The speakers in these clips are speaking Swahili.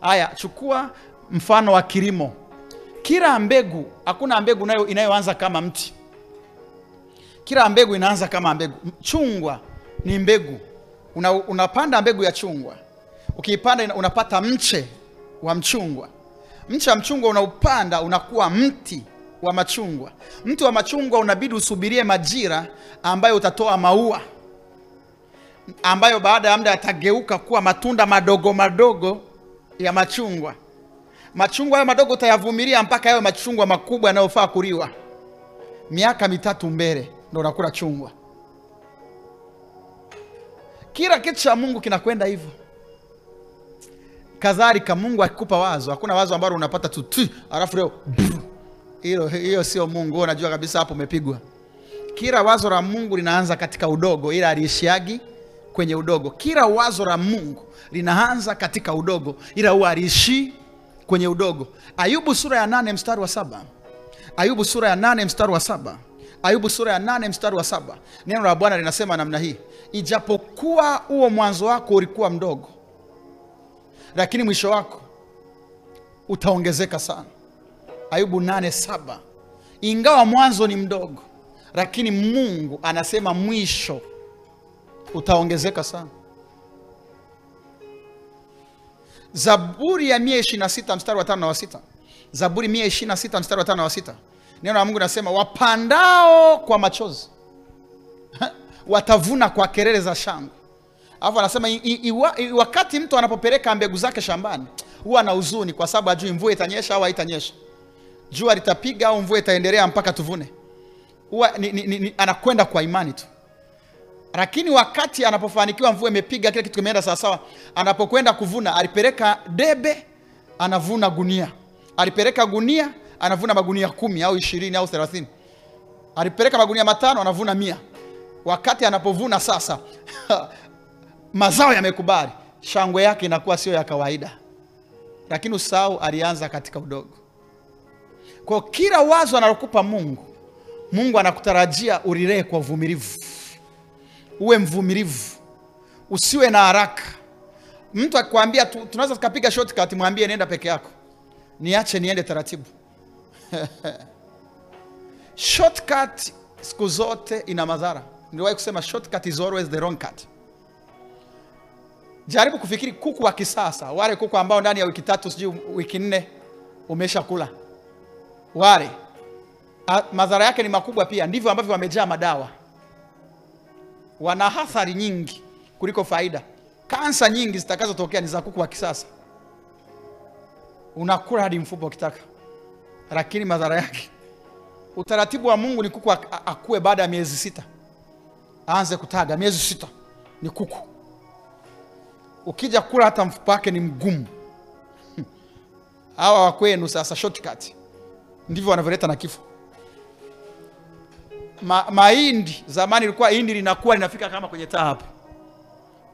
Haya, chukua mfano wa kilimo. Kila mbegu, hakuna mbegu nayo inayoanza kama mti. Kila mbegu inaanza kama mbegu. Chungwa ni mbegu, una, unapanda mbegu ya chungwa, ukiipanda unapata mche wa mchungwa. Mche wa mchungwa unaupanda unakuwa mti wa machungwa. Mti wa machungwa unabidi usubirie majira ambayo utatoa maua ambayo baada ya muda yatageuka kuwa matunda madogo madogo ya machungwa. Machungwa hayo madogo utayavumilia mpaka yawe machungwa makubwa yanayofaa kuliwa. Miaka mitatu mbele ndo unakula chungwa. Kila kitu cha Mungu kinakwenda hivyo. Kadhalika Mungu akikupa wazo, hakuna wazo ambalo unapata tu tu, alafu leo hilo hiyo sio Mungu. Unajua kabisa hapo umepigwa. Kila wazo la Mungu linaanza katika udogo, ila aliishiagi kwenye udogo. Kila wazo la Mungu linaanza katika udogo, ila huwa aliishii kwenye udogo. Ayubu sura ya nane mstari wa saba. Ayubu sura ya nane mstari wa saba. Ayubu sura ya nane mstari wa saba. Neno la Bwana linasema namna hii, ijapokuwa huo mwanzo wako ulikuwa mdogo, lakini mwisho wako utaongezeka sana. Ayubu nane saba. Ingawa mwanzo ni mdogo, lakini Mungu anasema mwisho utaongezeka sana. Zaburi ya 126 mstari wa 5 na wa 6. Zaburi 126 mstari wa 5 na wa 6. Neno la Mungu nasema wapandao kwa machozi watavuna kwa kelele za shangwe. Alafu anasema wakati mtu anapopeleka mbegu zake shambani huwa na huzuni kwa sababu ajui mvua itanyesha au haitanyesha, jua litapiga au mvua itaendelea mpaka tuvune. Huwa anakwenda kwa imani tu lakini wakati anapofanikiwa mvua imepiga kile kitu kimeenda sawasawa, anapokwenda kuvuna, alipeleka debe, anavuna gunia, alipeleka gunia, anavuna magunia kumi au ishirini au thelathini, alipeleka magunia matano, anavuna mia. Wakati anapovuna sasa, mazao yamekubali, shangwe yake inakuwa sio ya kawaida, lakini usahau alianza katika udogo. Kwa kila wazo analokupa Mungu, Mungu anakutarajia ulilee kwa uvumilivu uwe mvumilivu, usiwe na haraka. Mtu akikwambia tu, tunaweza tukapiga shortcut, mwambie nenda peke yako, niache niende taratibu. Shortcut siku zote ina madhara. Niliwahi kusema shortcut is always the wrong cut. Jaribu kufikiri kuku wa kisasa, wale kuku ambao ndani ya wiki tatu sijui wiki nne umesha kula wale, madhara yake ni makubwa pia. Ndivyo ambavyo wamejaa madawa wana athari nyingi kuliko faida. Kansa nyingi zitakazotokea ni za kuku wa kisasa. Unakula hadi mfupa ukitaka, lakini madhara yake. Utaratibu wa Mungu ni kuku ak- akue baada ya miezi sita, aanze kutaga. Miezi sita ni kuku. Ukija kula hata mfupa wake ni mgumu. Hawa wa kwenu sasa, shortcut ndivyo wanavyoleta na kifo ma, mahindi zamani ilikuwa hindi linakuwa linafika kama kwenye taa hapo,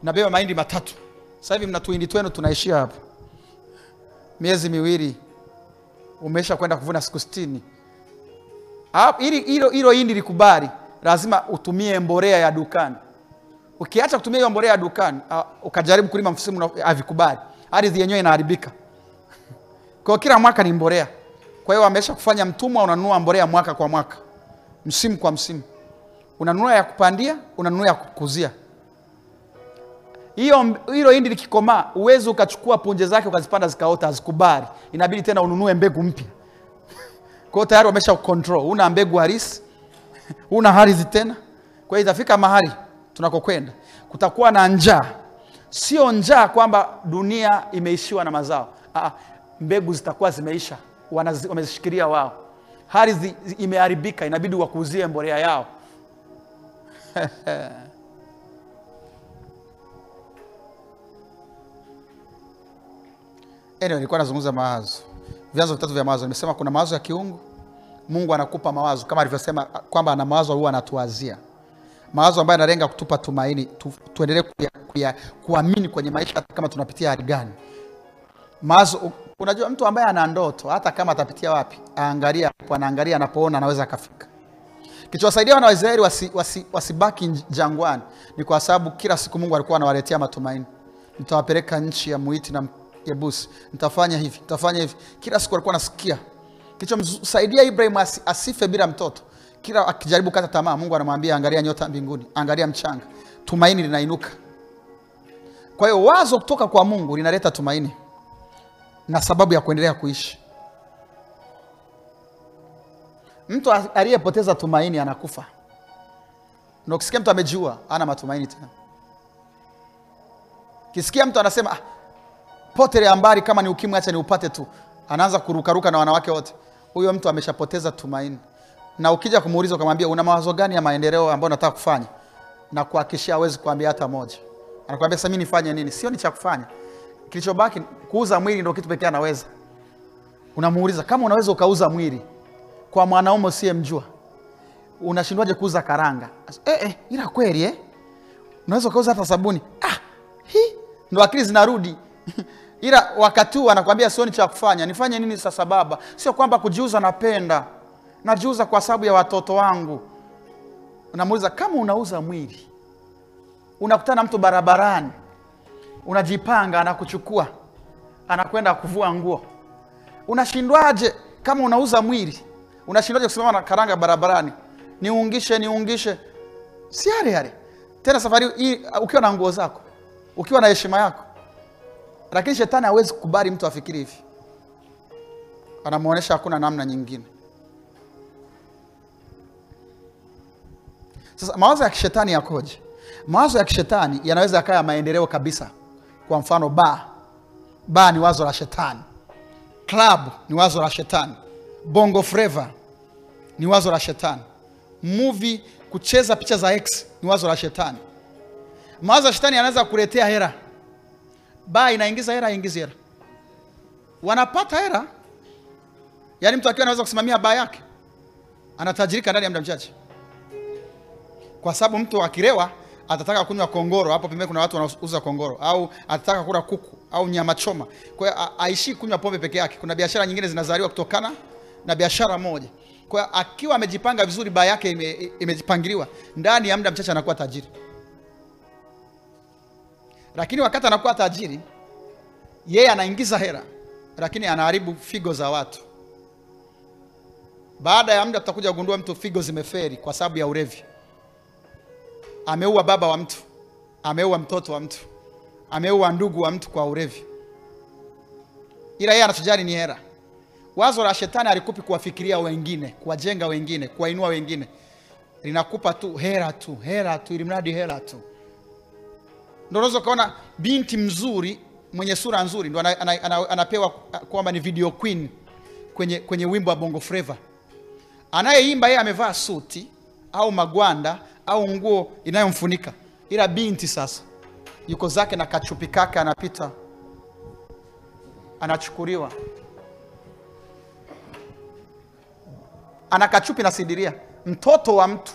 nabeba mahindi matatu. Sasa hivi mna tuhindi twenu tunaishia hapo, miezi miwili umesha kwenda kuvuna siku sitini. Ili hilo hindi likubali, lazima utumie mbolea ya dukani. Ukiacha kutumia hiyo mbolea ya dukani uh, ukajaribu kulima msimu havikubali, ardhi yenyewe inaharibika. Kwa kila mwaka ni mbolea. Kwa hiyo wamesha kufanya mtumwa, unanunua mbolea mwaka kwa mwaka msimu kwa msimu, unanunua ya kupandia, unanunua ya kukuzia. Hiyo hilo hindi likikomaa, uwezi ukachukua punje zake ukazipanda zikaota, hazikubali. Inabidi tena ununue mbegu mpya. kwao tayari wamesha control, una mbegu harisi una harizi tena. Kwa hiyo itafika mahali tunakokwenda kutakuwa na njaa, sio njaa kwamba dunia imeishiwa na mazao. Aa, mbegu zitakuwa zimeisha, wamezishikiria wao ardhi imeharibika, inabidi wakuuzie mbolea yao. Anyway, nilikuwa nazungumza mawazo, vyanzo vitatu vya mawazo. Nimesema kuna mawazo ya kiungu. Mungu anakupa mawazo kama alivyosema kwamba ana mawazo huwa anatuwazia, mawazo ambayo yanalenga kutupa tumaini tu, tuendelee kuamini kwenye maisha kama tunapitia hali gani. Mawazo, unajua mtu ambaye ana ndoto hata kama atapitia wapi, aangalia anaangalia, anapoona anaweza akafika. Kilichowasaidia wana wa Israeli wasi, wasi, wasibaki jangwani ni kwa sababu kila siku Mungu alikuwa anawaletea matumaini. Nitawapeleka nchi ya Muiti na Yebusi, nitafanya hivi, nitafanya hivi. Kila siku alikuwa anasikia kilichomsaidia Ibrahim asi, asife bila mtoto. Kila akijaribu kata tamaa, Mungu anamwambia angalia nyota mbinguni, angalia mchanga, tumaini linainuka. Kwa hiyo wazo kutoka kwa Mungu linaleta tumaini na sababu ya kuendelea kuishi. Mtu aliyepoteza tumaini anakufa, na ukisikia mtu amejiua, ana matumaini tena. Kisikia mtu anasema ah, ambari kama ni ukimwi, acha niupate tu, anaanza kurukaruka na wanawake wote, huyo mtu ameshapoteza tumaini. Na ukija kumuuliza ukamwambia una mawazo gani ya maendeleo ambayo nataka kufanya, na kuhakikishia hawezi kuambia hata moja. Anakuambia sasa, mimi nifanye nini? Sio ni cha kufanya, kilichobaki kuuza mwili ndio kitu pekee anaweza. Unamuuliza kama unaweza ukauza mwili kwa mwanaume usiyemjua, unashindwaje kuuza karanga? Eh, eh, ila kweli eh? unaweza ukauza hata sabuni. Ah, hi ndo akili zinarudi ila wakati huu anakwambia sioni cha kufanya. Nifanye nini sasa baba? Sio kwamba kujiuza, napenda najiuza kwa sababu ya watoto wangu. Unamuuliza kama unauza mwili, unakutana mtu barabarani, unajipanga, anakuchukua anakwenda kuvua nguo, unashindwaje? Kama unauza mwili, unashindwaje kusimama na karanga barabarani, niungishe, niungishe? Si yale yale tena, safari hii ukiwa na nguo zako, ukiwa na heshima yako lakini shetani hawezi kukubali mtu afikiri hivi, anamwonyesha hakuna namna nyingine. Sasa mawazo ya kishetani yakoje? Mawazo ya kishetani yanaweza yakawa ya maendeleo kabisa. Kwa mfano, ba. Ba ni wazo la shetani, club ni wazo la shetani, bongo flava ni wazo la shetani, movie, kucheza picha za X ni wazo la shetani. Mawazo ya shetani yanaweza kuletea hera ba inaingiza hera, aingizi hera, wanapata hera. Yaani mtu akiwa anaweza kusimamia baa yake anatajirika ndani ya muda mchache, kwa sababu mtu akilewa atataka kunywa kongoro, hapo pembeni kuna watu wanauza kongoro, au atataka kula kuku au nyama choma. Kwa hiyo aishi kunywa pombe peke yake. Kuna biashara nyingine zinazaliwa kutokana na biashara moja. Kwa hiyo akiwa amejipanga vizuri, baa yake ime, imejipangiliwa, ndani ya muda mchache anakuwa tajiri lakini wakati anakuwa tajiri, yeye anaingiza hera, lakini anaharibu figo za watu. Baada ya muda, tutakuja kugundua mtu figo zimeferi kwa sababu ya ulevi. Ameua baba wa mtu, ameua mtoto wa mtu, ameua ndugu wa mtu kwa ulevi, ila yeye anachojali ni hela. Wazo la shetani alikupi kuwafikiria wengine, kuwajenga wengine, kuwainua wengine, linakupa tu hela tu, hela tu, ili mradi hela tu. Ndio unaweza ukaona binti mzuri mwenye sura nzuri ndo ana, ana, ana, anapewa kwamba ni video queen kwenye, kwenye wimbo wa bongo flava. Anayeimba yeye amevaa suti au magwanda au nguo inayomfunika, ila binti sasa yuko zake na kachupi kake, anapita anachukuliwa, ana kachupi na sidiria. Mtoto wa mtu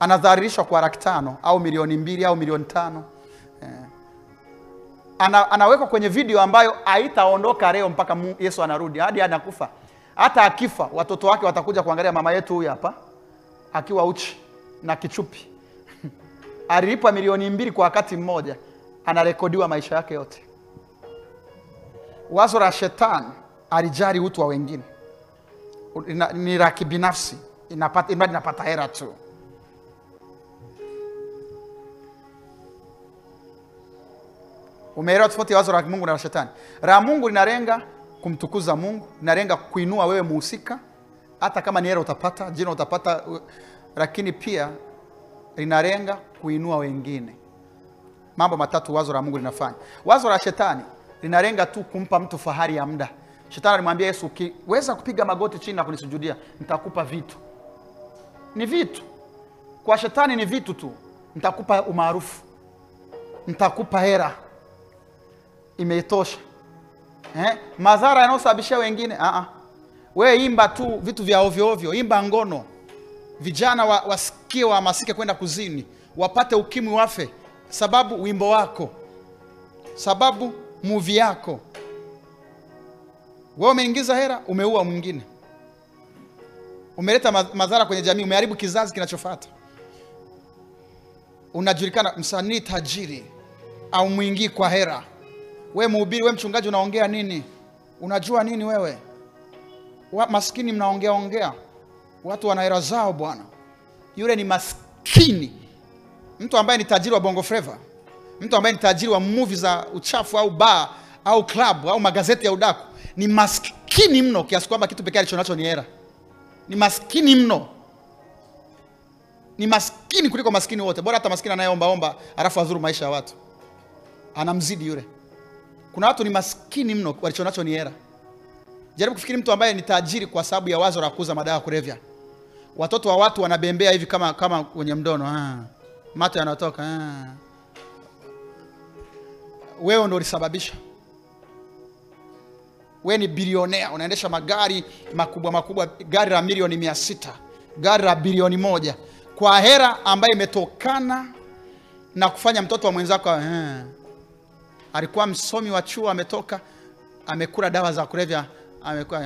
anadhalilishwa kwa laki tano au milioni mbili au milioni tano. Ana, anawekwa kwenye video ambayo haitaondoka leo mpaka Yesu anarudi. Hadi anakufa. Hata akifa watoto wake watakuja kuangalia mama yetu huyu hapa akiwa uchi na kichupi alilipwa milioni mbili kwa wakati mmoja, anarekodiwa maisha yake yote. Wazo la shetani alijali utu wa wengine, ni la kibinafsi, inapata inapata hera tu. Umeelewa tofauti ya wazo la Mungu na la shetani? La Mungu linalenga kumtukuza Mungu, linalenga kuinua wewe muhusika, hata kama ni hela utapata, jina utapata, lakini pia linalenga kuinua wengine. Mambo matatu wazo la Mungu linafanya. Wazo la shetani linalenga tu kumpa mtu fahari ya muda. Shetani alimwambia Yesu, ukiweza kupiga magoti chini na kunisujudia, nitakupa vitu. Ni vitu kwa shetani, ni vitu tu. Nitakupa umaarufu, nitakupa hera imetosha eh? Madhara yanayosababishia wengine -uh. We imba tu vitu vya ovyo ovyo, imba ngono, vijana wa, wasikie wahamasike kwenda kuzini, wapate ukimwi, wafe sababu wimbo wako, sababu muvi yako. wee umeingiza hera, umeua mwingine, umeleta madhara kwenye jamii, umeharibu kizazi kinachofuata. Unajulikana msanii tajiri au mwingii kwa hera we mhubiri, we mchungaji, unaongea nini? Unajua nini wewe? Maskini mnaongea ongea, watu wana hela zao bwana. Yule ni maskini, mtu ambaye ni tajiri wa bongo flava, mtu ambaye ni tajiri wa movie za uchafu au bar au club au magazeti ya udaku, ni maskini mno kiasi kwamba kitu pekee alichonacho ni hela. Ni maskini mno, ni maskini kuliko maskini wote. Bora hata maskini anayeombaomba alafu adhuru maisha ya watu, anamzidi yule. Kuna watu ni maskini mno, walichonacho ni hela. Jaribu kufikiri mtu ambaye ni tajiri kwa sababu ya wazo la kuuza madawa ya kulevya. Watoto wa watu wanabembea hivi kama kama kwenye mdono, ah, mato yanatoka. Ah. Wewe ndo ulisababisha. Wewe ni bilionea, unaendesha magari makubwa makubwa, gari la milioni mia sita, gari la bilioni moja kwa hera ambayo imetokana na kufanya mtoto wa mwenzako ah. Alikuwa msomi wa chuo, ametoka amekula dawa za kulevya, amekuwa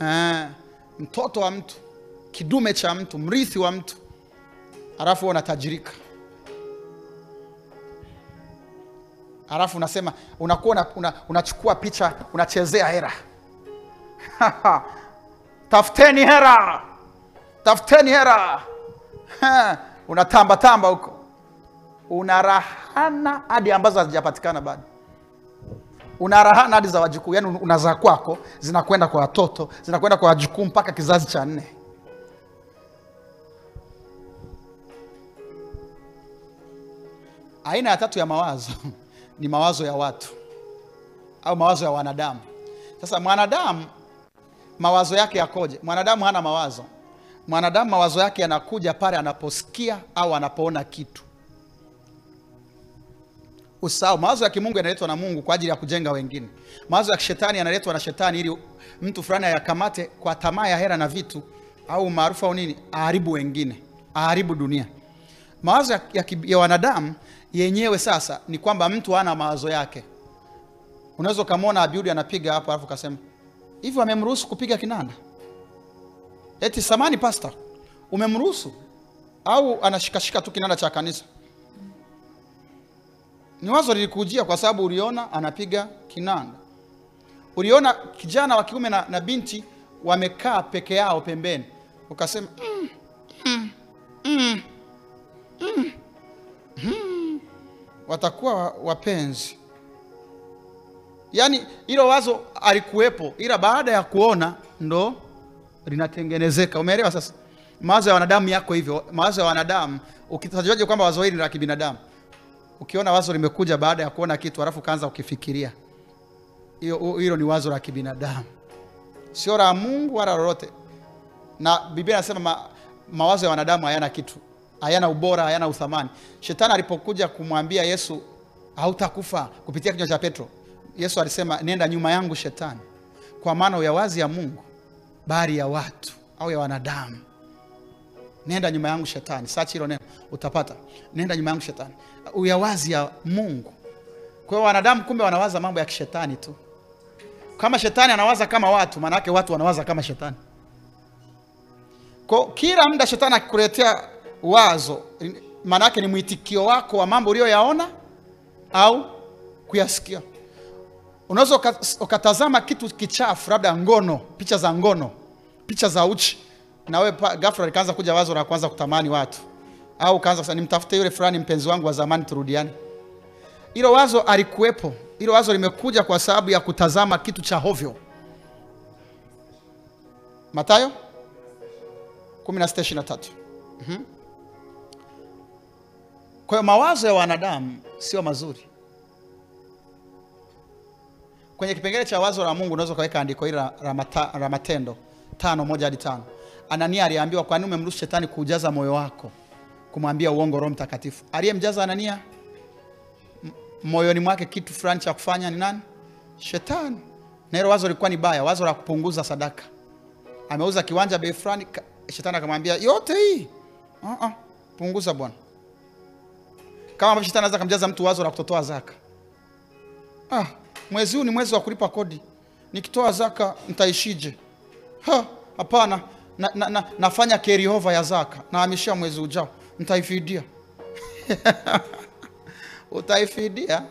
ah, mtoto wa mtu, kidume cha mtu, mrithi wa mtu, alafu unatajirika, alafu unasema unakuwa una, una, unachukua picha unachezea hera. Tafuteni hera, tafuteni hera! Unatamba tamba huko, unarahana hadi ambazo hazijapatikana bado. Unarahana hadi za wajukuu, yani unazaa kwako zinakwenda kwa watoto zinakwenda kwa wajukuu mpaka kizazi cha nne. Aina ya tatu ya mawazo ni mawazo ya watu au mawazo ya wanadamu. Sasa mwanadamu mawazo yake yakoje? Mwanadamu hana mawazo. Mwanadamu mawazo yake yanakuja pale anaposikia au anapoona kitu Usahau, mawazo ya kimungu yanaletwa na Mungu kwa ajili ya kujenga wengine. Mawazo ya kishetani yanaletwa na shetani ili mtu fulani ayakamate kwa tamaa ya hela na vitu au maarufu au nini, aharibu wengine, aharibu dunia. Mawazo ya, ya, ya wanadamu yenyewe sasa ni kwamba mtu ana mawazo yake. Unaweza ukamwona Abiudi anapiga hapo, alafu ukasema hivyo amemruhusu kupiga kinanda? Eti samani pasta, umemruhusu au anashikashika tu kinanda cha kanisa? Ni wazo lilikujia kwa sababu uliona anapiga kinanda, uliona kijana wa kiume na, na binti wamekaa peke yao pembeni, ukasema mm, mm, mm, mm, mm, watakuwa wapenzi. Yaani hilo wazo alikuwepo, ila baada ya kuona ndo linatengenezeka. Umeelewa? Sasa mawazo ya wanadamu yako hivyo. Mawazo ya wanadamu Ukitajuaje kwamba wazo hili ni la kibinadamu Ukiona wazo limekuja baada ya kuona kitu halafu kaanza ukifikiria, hilo ni wazo la kibinadamu, sio la Mungu wala lolote. Na Biblia inasema ma, mawazo ya wanadamu hayana kitu, hayana ubora, hayana uthamani. Shetani alipokuja kumwambia Yesu hautakufa kupitia kinywa cha Petro, Yesu alisema nenda nyuma yangu Shetani, kwa maana uyawazi ya Mungu bali ya watu au ya wanadamu. Nenda nyuma yangu Shetani, search hilo neno utapata. Nenda nyuma yangu Shetani, uyawazi ya Mungu. Kwa hiyo wanadamu kumbe wanawaza mambo ya kishetani tu. Kama shetani anawaza kama watu, maana yake watu wanawaza kama shetani. Kwa kila muda shetani akikuletea wazo, maana yake ni mwitikio wako wa mambo uliyoyaona au kuyasikia. Unaweza ukatazama kitu kichafu, labda ngono, picha za ngono, picha za uchi, na wewe ghafla likaanza kuja wazo la kuanza kutamani watu au ukaanza kusema nimtafute yule fulani mpenzi wangu wa zamani turudiane. Hilo wazo alikuwepo, hilo wazo limekuja kwa sababu ya kutazama kitu cha hovyo. Mathayo 16:23. Mhm. Kwa hiyo mawazo ya wanadamu sio mazuri. Kwenye kipengele cha wazo la Mungu unaweza ukaweka andiko hili la Matendo tano moja hadi tano. Anania aliambiwa, kwa nini umemruhusu shetani kuujaza moyo wako kumwambia uongo Roho Mtakatifu? Aliyemjaza Anania moyoni mwake kitu fulani cha kufanya ni nani? Shetani. Na hilo wazo lilikuwa ni baya, wazo la kupunguza sadaka. Ameuza kiwanja bei fulani, shetani akamwambia yote hii uh -uh, punguza bwana. Kama ambavyo shetani anaweza kumjaza mtu wazo la kutotoa zaka. Ah, mwezi huu ni mwezi wa kulipa kodi, nikitoa zaka nitaishije? Ha, hapana. Na, na, na, nafanya carry over ya zaka. Nahamishia mwezi ujao. Nitaifidia. Utaifidia?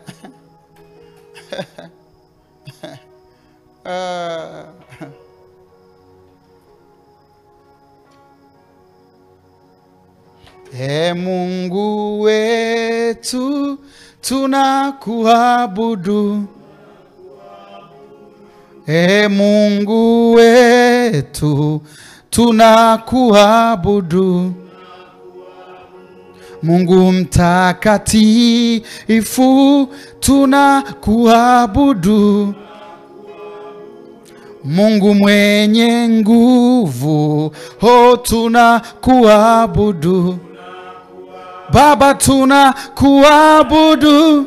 Uh, E Mungu wetu tunakuabudu. E Mungu wetu tunakuabudu. Mungu mtakatifu tunakuabudu. Mungu mwenye nguvu, ho tunakuabudu. Baba tunakuabudu.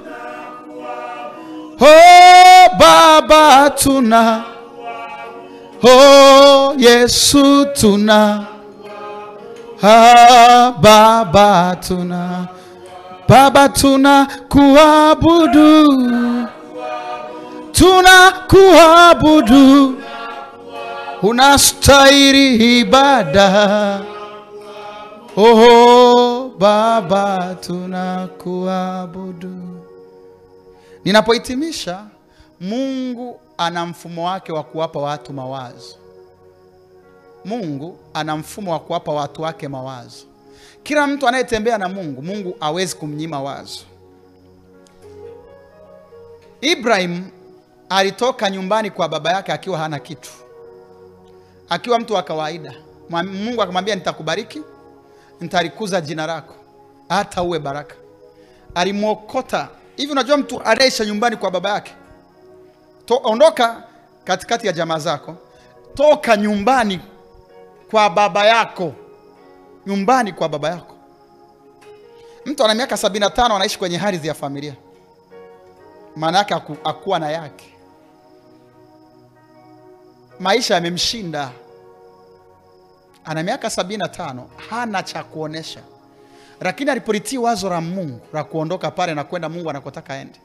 Oh Baba tuna. Oh Yesu tuna. Ah, Baba tuna. Baba tuna kuabudu tuna kuabudu unastahili ibada oh Baba tunakuabudu. Ninapohitimisha, Mungu ana mfumo wake wa kuwapa watu mawazo. Mungu ana mfumo wa kuwapa watu wake mawazo. Kila mtu anayetembea na Mungu, Mungu hawezi kumnyima wazo. Ibrahim alitoka nyumbani kwa baba yake akiwa hana kitu, akiwa mtu wa kawaida. Mungu akamwambia, nitakubariki, nitalikuza jina lako, hata uwe baraka. Alimwokota hivi. Unajua, mtu anaisha nyumbani kwa baba yake, to, ondoka katikati ya jamaa zako, toka nyumbani kwa baba yako, nyumbani kwa baba yako. Mtu ana miaka 75 anaishi kwenye ardhi ya familia, maana yake aku, akuwa na yake, maisha yamemshinda. Ana miaka 75 hana cha kuonesha. Lakini alipolitii wazo la Mungu la kuondoka pale na kwenda Mungu anakotaka aende,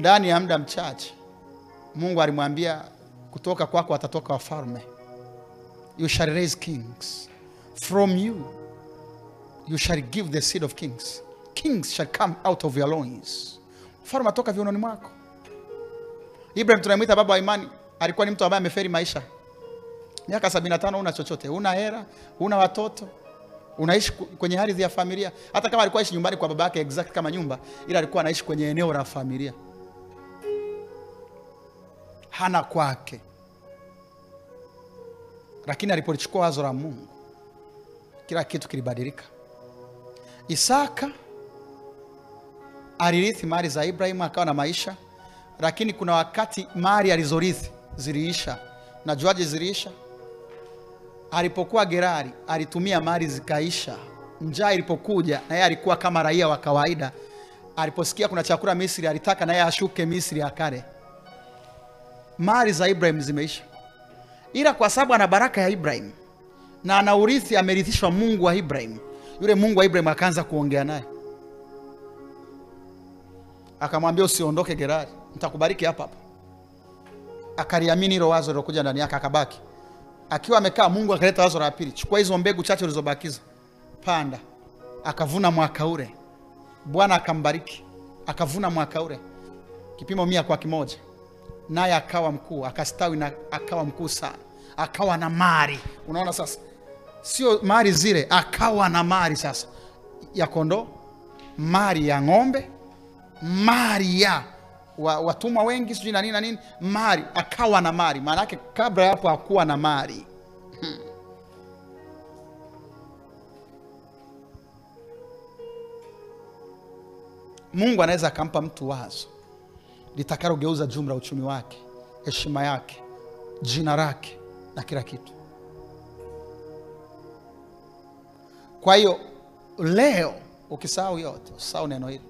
ndani ya muda mchache Mungu alimwambia kutoka kwako watatoka wafalme, you shall raise kings. From you you shall give the seed of kings. Kings shall come out of your loins, mfalme atoka viunoni mwako. Ibrahim tunamwita baba wa imani, alikuwa ni mtu ambaye ameferi maisha, miaka 75, una chochote, una hera, una watoto unaishi kwenye ardhi ya familia. Hata kama alikuwa aishi nyumbani kwa baba yake exact kama nyumba, ila alikuwa anaishi kwenye eneo la familia, hana kwake. Lakini alipolichukua wazo la Mungu, kila kitu kilibadilika. Isaka alirithi mali za Ibrahimu, akawa na maisha, lakini kuna wakati mali alizorithi ziliisha. Najuaje ziliisha? Alipokuwa Gerari alitumia mali zikaisha. Njaa ilipokuja na yeye alikuwa kama raia wa kawaida, aliposikia kuna chakula Misri alitaka na yeye ashuke Misri akale. Mali za Ibrahim zimeisha, ila kwa sababu ana baraka ya Ibrahim na ana urithi, amerithishwa Mungu wa Ibrahim. Yule Mungu wa Ibrahim akaanza kuongea naye, akamwambia usiondoke Gerari, nitakubariki hapa hapa. Akaliamini hilo wazo lilokuja ndani yake, akabaki akiwa amekaa. Mungu akaleta wazo la pili, chukua hizo mbegu chache ulizobakiza, panda. Akavuna mwaka ule, Bwana akambariki, akavuna mwaka ule. Kipimo mia kwa kimoja, naye akawa mkuu, akastawi na akawa mkuu sana, akawa na mali. Unaona sasa, sio mali zile, akawa na mali sasa. Ya kondoo, mali ya ng'ombe, mali ya wa, watumwa wengi sijui na nini na nini, mali akawa na mali. Maana yake kabla ya hapo hakuwa na mali. Hmm. Mungu anaweza akampa mtu wazo litakalogeuza jumla uchumi wake, heshima yake, jina lake na kila kitu. Kwa hiyo leo ukisahau yote, usahau neno hili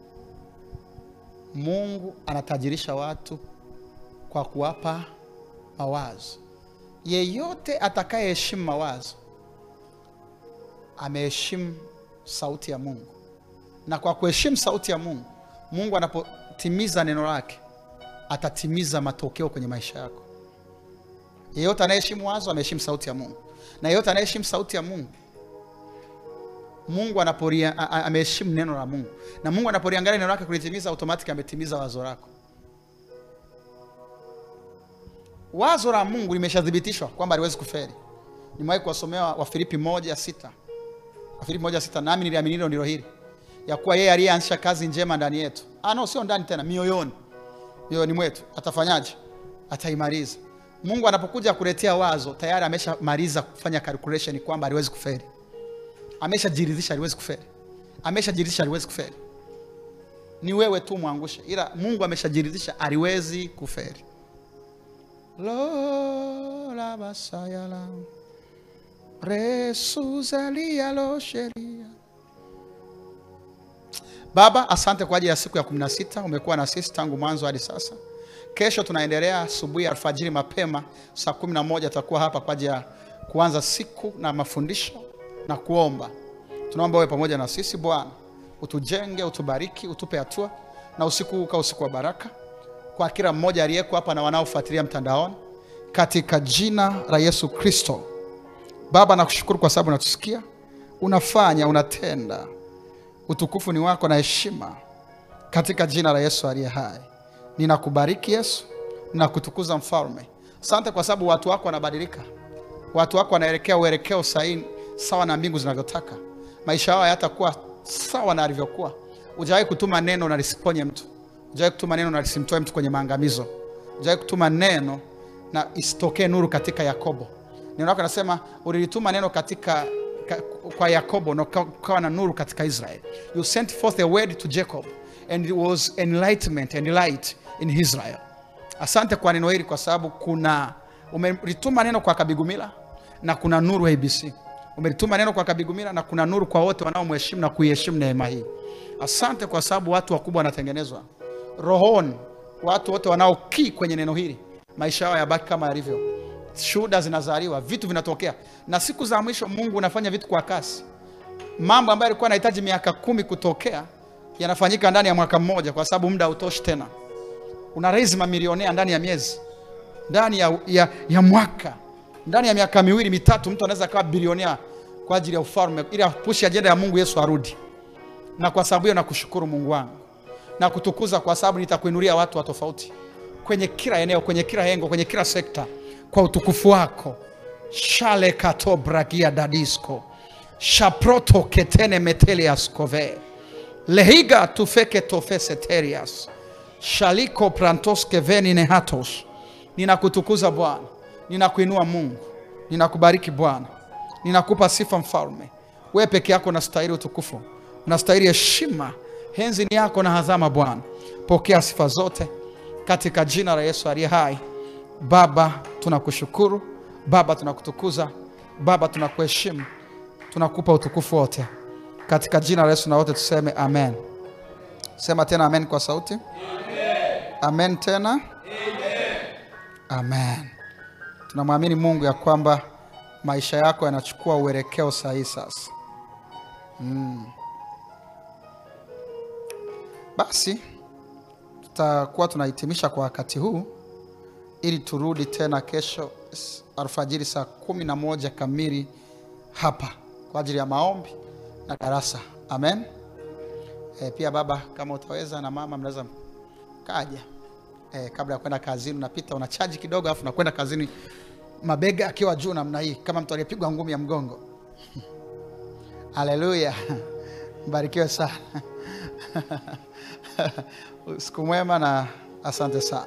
Mungu anatajirisha watu kwa kuwapa mawazo. Yeyote atakayeheshimu mawazo ameheshimu sauti ya Mungu, na kwa kuheshimu sauti ya Mungu, Mungu anapotimiza neno lake atatimiza matokeo kwenye maisha yako. Yeyote anayeheshimu wazo ameheshimu sauti ya Mungu, na yeyote anayeheshimu sauti ya Mungu Mungu anaporia ameheshimu neno la Mungu, na Mungu anapoliangalia neno lake kulitimiza, automatic ametimiza wazo lako. wazo la mungu limeshathibitishwa kwamba aliwezi kuferi nimewahi kuwasomea wafilipi wafilipi nami niliamini hilo ndilo hili. Ya kuwa yeye aliyeanzisha kazi njema ndani yetu. Ah, sio ndani tena mioyoni. Mioyoni mwetu. Atafanyaje? Ataimaliza. Mungu anapokuja kuletea wazo tayari ameshamaliza kufanya calculation kwamba aliwezi kuferi ameshajiridhisha aliwezi kufeli, ameshajiridhisha aliwezi kuferi ni wewe tu mwangushe. Ila mungu ameshajiridhisha aliwezi kuferi lola basayala resuzalia lo sheria. Baba asante kwa ajili ya siku ya 16 umekuwa na sisi tangu mwanzo hadi sasa. Kesho tunaendelea asubuhi alfajiri mapema. Saa 11 tutakuwa hapa kwa ajili ya kuanza siku na mafundisho na kuomba. Tunaomba uwe pamoja na sisi bwana. Utujenge utubariki utupe hatua. Na usiku huu ukawa usiku wa baraka kwa kila mmoja aliyeko hapa na wanaofuatilia mtandaoni. Katika jina la yesu kristo. Baba nakushukuru kwa sababu unatusikia unafanya unatenda. Utukufu ni wako na heshima. Katika jina la yesu aliye hai. Ninakubariki yesu ninakutukuza mfalme. Asante kwa sababu watu wako wanabadilika. Watu wako wanaelekea uelekeo sahihi sawa na mbingu zinavyotaka. Maisha yao hayatakuwa sawa na alivyokuwa ujawahi kutuma neno na lisiponye mtu. Ujawahi kutuma neno na lisimtoe mtu kwenye maangamizo. Ujawahi kutuma neno na isitokee nuru katika yakobo. Neno lako nasema ulilituma neno katika ka, kwa yakobo na uka- ukawa na nuru katika israel you sent forth a word to jacob and it was enlightenment and light in israel. Asante kwa neno hili kwa sababu kuna umelituma neno kwa kabigumila na kuna nuru abc umelituma neno kwa Kabigumira na kuna nuru kwa wote wanaomheshimu na kuiheshimu neema hii. Asante kwa sababu watu wakubwa wanatengenezwa. Rohoni watu wote wanaokii kwenye neno hili maisha yao yabaki kama yalivyo. Shuhuda zinazaliwa vitu vinatokea. Na siku za mwisho mungu unafanya vitu kwa kasi. Mambo ambayo yalikuwa yanahitaji miaka kumi kutokea yanafanyika ndani ya mwaka mmoja kwa sababu muda hautoshi tena. Una raise mamilionea ndani ya miezi ndani ya, ya, ya mwaka ndani ya miaka miwili mitatu mtu anaweza akawa bilionea kwa ajili ya ufalme ili apushi ajenda ya mungu yesu arudi. Na kwa sababu hiyo nakushukuru mungu wangu. Na kutukuza kwa sababu nitakuinulia watu wa tofauti. Kwenye kila eneo kwenye kila engo kwenye kila sekta kwa utukufu wako. Shale kato bragia dadisko. Shaproto ketene metelias kove. Lehiga tufeke tofeseterias shaliko prantoske venine hatos ninakutukuza bwana ninakuinua mungu. Ninakubariki bwana. Ninakupa sifa mfalme. Wewe peke yako unastahili utukufu. Unastahili heshima. Henzi ni yako na hazama bwana. Pokea sifa zote katika jina la yesu aliye hai. Baba tunakushukuru. Baba tunakutukuza. Baba tunakuheshimu. Tunakupa utukufu wote. Katika jina la yesu na wote tuseme amen. Sema tena amen kwa sauti. Amen, amen tena. Amen. amen tunamwamini mungu ya kwamba maisha yako yanachukua uelekeo sahihi sasa. Mm. basi tutakuwa tunahitimisha kwa wakati huu ili turudi tena kesho alfajiri saa kumi na moja kamili hapa kwa ajili ya maombi na darasa. Amen. E, pia baba kama utaweza na mama mnaweza kaja e, kabla ya kwenda kazini unapita unachaji kidogo alafu nakwenda kazini mabega akiwa juu namna hii kama mtu aliyepigwa ngumi ya mgongo. Haleluya. Mbarikiwe sana. Usiku mwema na asante sana